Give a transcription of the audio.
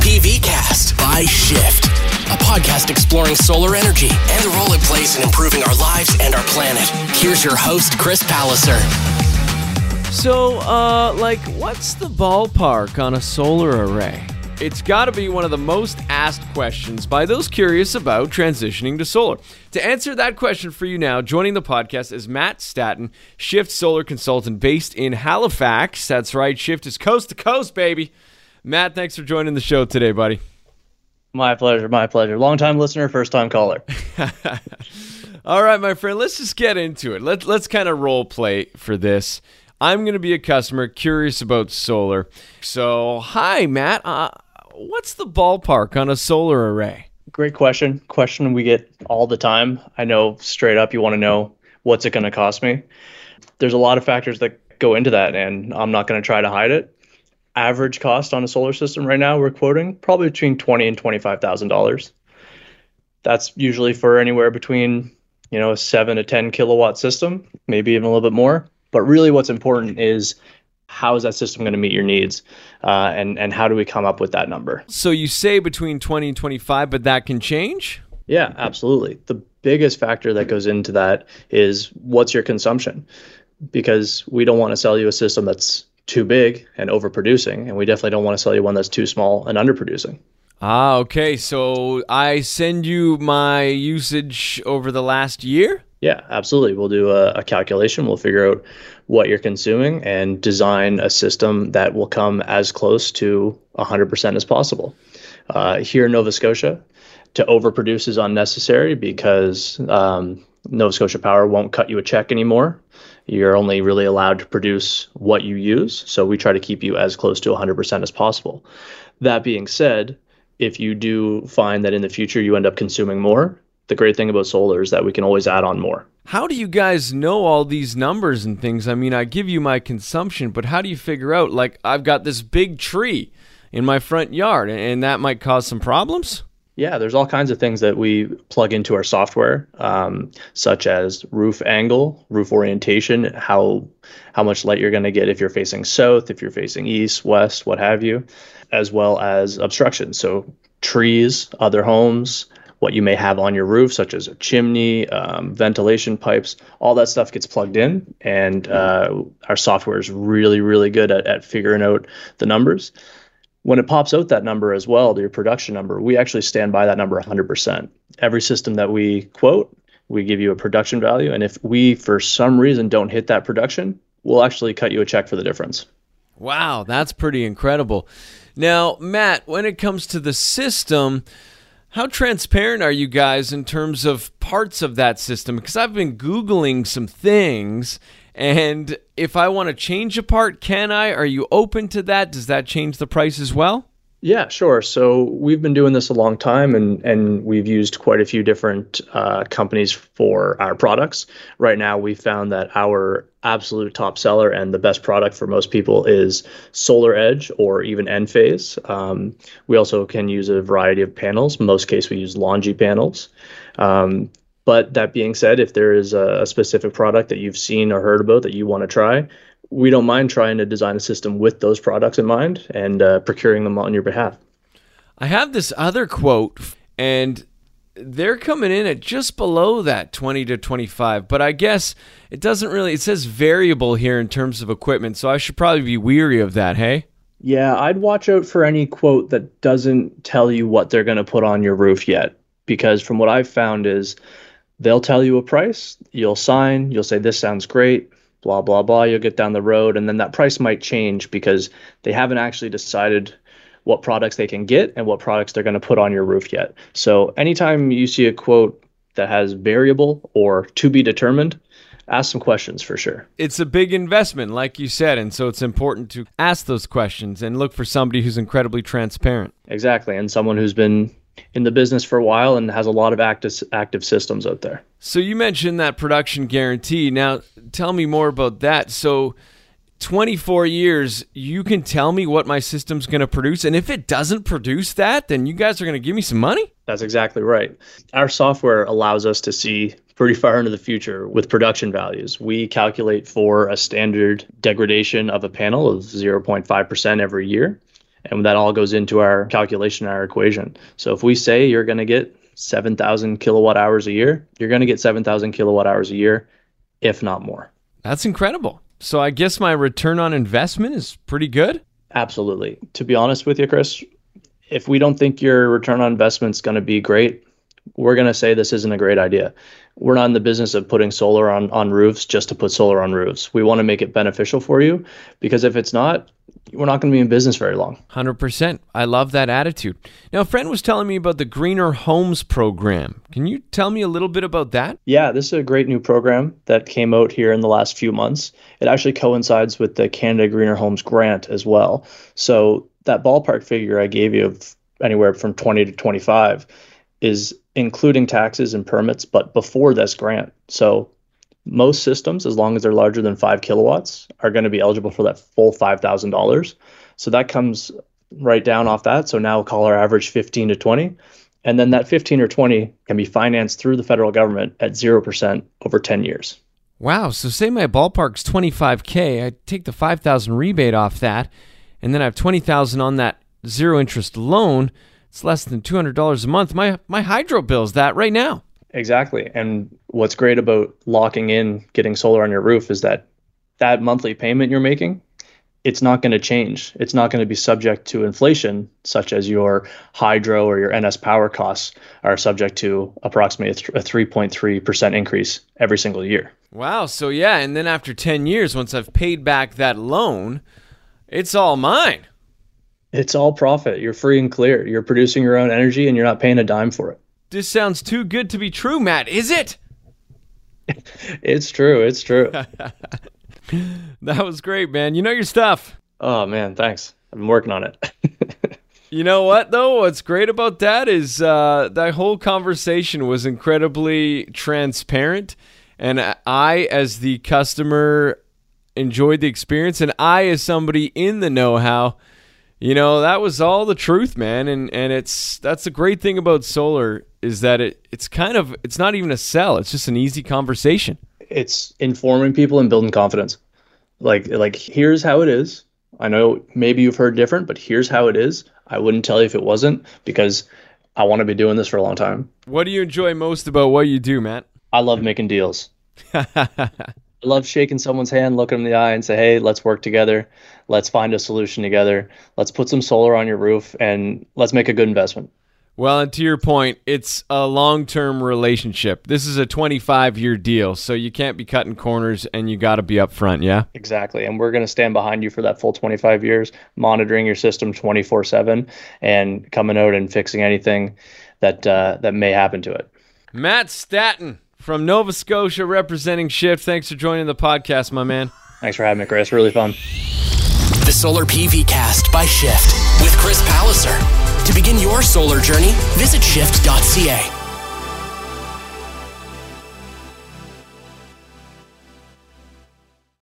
PV Cast by Shift, a podcast exploring solar energy and the role it plays in improving our lives and our planet. Here's your host, Chris Palliser. So, uh, like, what's the ballpark on a solar array? It's got to be one of the most asked questions by those curious about transitioning to solar. To answer that question for you now, joining the podcast is Matt Statton, Shift Solar Consultant based in Halifax. That's right, Shift is coast to coast, baby. Matt, thanks for joining the show today, buddy. My pleasure, my pleasure. Long time listener, first time caller. All right, my friend, let's just get into it. Let's let's kind of role play for this. I'm going to be a customer curious about solar. So, hi, Matt. Uh, what's the ballpark on a solar array? Great question. Question we get all the time. I know straight up you want to know what's it going to cost me. There's a lot of factors that go into that, and I'm not going to try to hide it. Average cost on a solar system right now, we're quoting probably between twenty and twenty-five thousand dollars. That's usually for anywhere between you know a seven to ten kilowatt system, maybe even a little bit more. But really, what's important is how is that system going to meet your needs uh, and and how do we come up with that number so you say between 20 and 25 but that can change yeah absolutely the biggest factor that goes into that is what's your consumption because we don't want to sell you a system that's too big and overproducing and we definitely don't want to sell you one that's too small and underproducing ah okay so i send you my usage over the last year yeah, absolutely. We'll do a, a, calculation. We'll figure out what you're consuming and design a system that will come as close to 100% as possible. Uh, here in Nova Scotia, to overproduce is unnecessary because um, Nova Scotia Power won't cut you a check anymore. You're only really allowed to produce what you use. So we try to keep you as close to 100% as possible. That being said, if you do find that in the future you end up consuming more, the great thing about solar is that we can always add on more. How do you guys know all these numbers and things? I mean, I give you my consumption, but how do you figure out like I've got this big tree in my front yard and that might cause some problems? Yeah, there's all kinds of things that we plug into our software, um, such as roof angle, roof orientation, how how much light you're going to get if you're facing south, if you're facing east, west, what have you, as well as obstruction. So trees, other homes, what you may have on your roof, such as a chimney, um, ventilation pipes, all that stuff gets plugged in. And uh, our software is really, really good at, at figuring out the numbers. When it pops out that number as well, your production number, we actually stand by that number 100%. Every system that we quote, we give you a production value. And if we, for some reason, don't hit that production, we'll actually cut you a check for the difference. Wow, that's pretty incredible. Now, Matt, when it comes to the system, how transparent are you guys in terms of parts of that system? Because I've been Googling some things, and if I want to change a part, can I? Are you open to that? Does that change the price as well? Yeah, sure. So we've been doing this a long time, and and we've used quite a few different uh, companies for our products. Right now, we found that our absolute top seller and the best product for most people is Solar Edge or even Enphase. Um, we also can use a variety of panels. In most case, we use Longi panels. Um, but that being said, if there is a, specific product that you've seen or heard about that you want to try, we don't mind trying to design a system with those products in mind and uh, procuring them on your behalf. I have this other quote, and they're coming in at just below that 20 to 25, but I guess it doesn't really, it says variable here in terms of equipment, so I should probably be weary of that, hey? Yeah, I'd watch out for any quote that doesn't tell you what they're going to put on your roof yet, because from what I've found is they'll tell you a price, you'll sign, you'll say, This sounds great blah blah blah you'll get down the road and then that price might change because they haven't actually decided what products they can get and what products they're going to put on your roof yet. So anytime you see a quote that has variable or to be determined ask some questions for sure. It's a big investment like you said and so it's important to ask those questions and look for somebody who's incredibly transparent. Exactly and someone who's been in the business for a while and has a lot of active active systems out there. So you mentioned that production guarantee. Now tell me more about that. So 24 years, you can tell me what my system's going to produce and if it doesn't produce that, then you guys are going to give me some money? That's exactly right. Our software allows us to see pretty far into the future with production values. We calculate for a standard degradation of a panel of 0.5% every year And that all goes into our calculation, our equation. So if we say you're going to get 7,000 kilowatt hours a year, you're going to get 7,000 kilowatt hours a year, if not more. That's incredible. So I guess my return on investment is pretty good. Absolutely. To be honest with you, Chris, if we don't think your return on investment is going to be great, we're going to say this isn't a great idea. We're not in the business of putting solar on, on roofs just to put solar on roofs. We want to make it beneficial for you because if it's not, we're not going to be in business very long. 100%. I love that attitude. Now, a friend was telling me about the Greener Homes program. Can you tell me a little bit about that? Yeah, this is a great new program that came out here in the last few months. It actually coincides with the Canada Greener Homes grant as well. So, that ballpark figure I gave you of anywhere from 20 to 25 is including taxes and permits, but before this grant. So most systems, as long as they're larger than five kilowatts, are going to be eligible for that full $5,000. So that comes right down off that. So now call our average 15 to 20. And then that 15 or 20 can be financed through the federal government at 0% over 10 years. Wow. So say my ballpark's 25K, I take the 5,000 rebate off that, and then I have 20,000 on that zero interest loan it's less than $200 a month. My my hydro bill's that right now. Exactly. And what's great about locking in getting solar on your roof is that that monthly payment you're making, it's not going to change. It's not going to be subject to inflation, such as your hydro or your NS power costs are subject to approximately a 3.3% increase every single year. Wow. So, yeah. And then after 10 years, once I've paid back that loan, it's all mine. It's all profit. You're free and clear. You're producing your own energy and you're not paying a dime for it. This sounds too good to be true, Matt. Is it? it's true. It's true. that was great, man. You know your stuff. Oh, man. Thanks. I've been working on it. you know what, though? What's great about that is uh, that whole conversation was incredibly transparent. And I, as the customer, enjoyed the experience. And I, as somebody in the know how, you know that was all the truth man and and it's that's the great thing about solar is that it it's kind of it's not even a sell it's just an easy conversation. It's informing people and building confidence. Like like here's how it is. I know maybe you've heard different but here's how it is. I wouldn't tell you if it wasn't because i want to be doing this for a long time. What do you enjoy most about what you do matt? I love making deals I love shaking someone's hand, looking them in the eye, and say, "Hey, let's work together. Let's find a solution together. Let's put some solar on your roof, and let's make a good investment." Well, and to your point, it's a long-term relationship. This is a 25-year deal, so you can't be cutting corners, and you got to be upfront. Yeah, exactly. And we're going to stand behind you for that full 25 years, monitoring your system 24/7, and coming out and fixing anything that uh, that may happen to it. Matt Statton from Nova Scotia representing Shift. Thanks for joining the podcast, my man. Thanks for having me, Chris. Really fun. The Solar PV Cast by Shift with Chris Palliser. To begin your solar journey, visit shift.ca.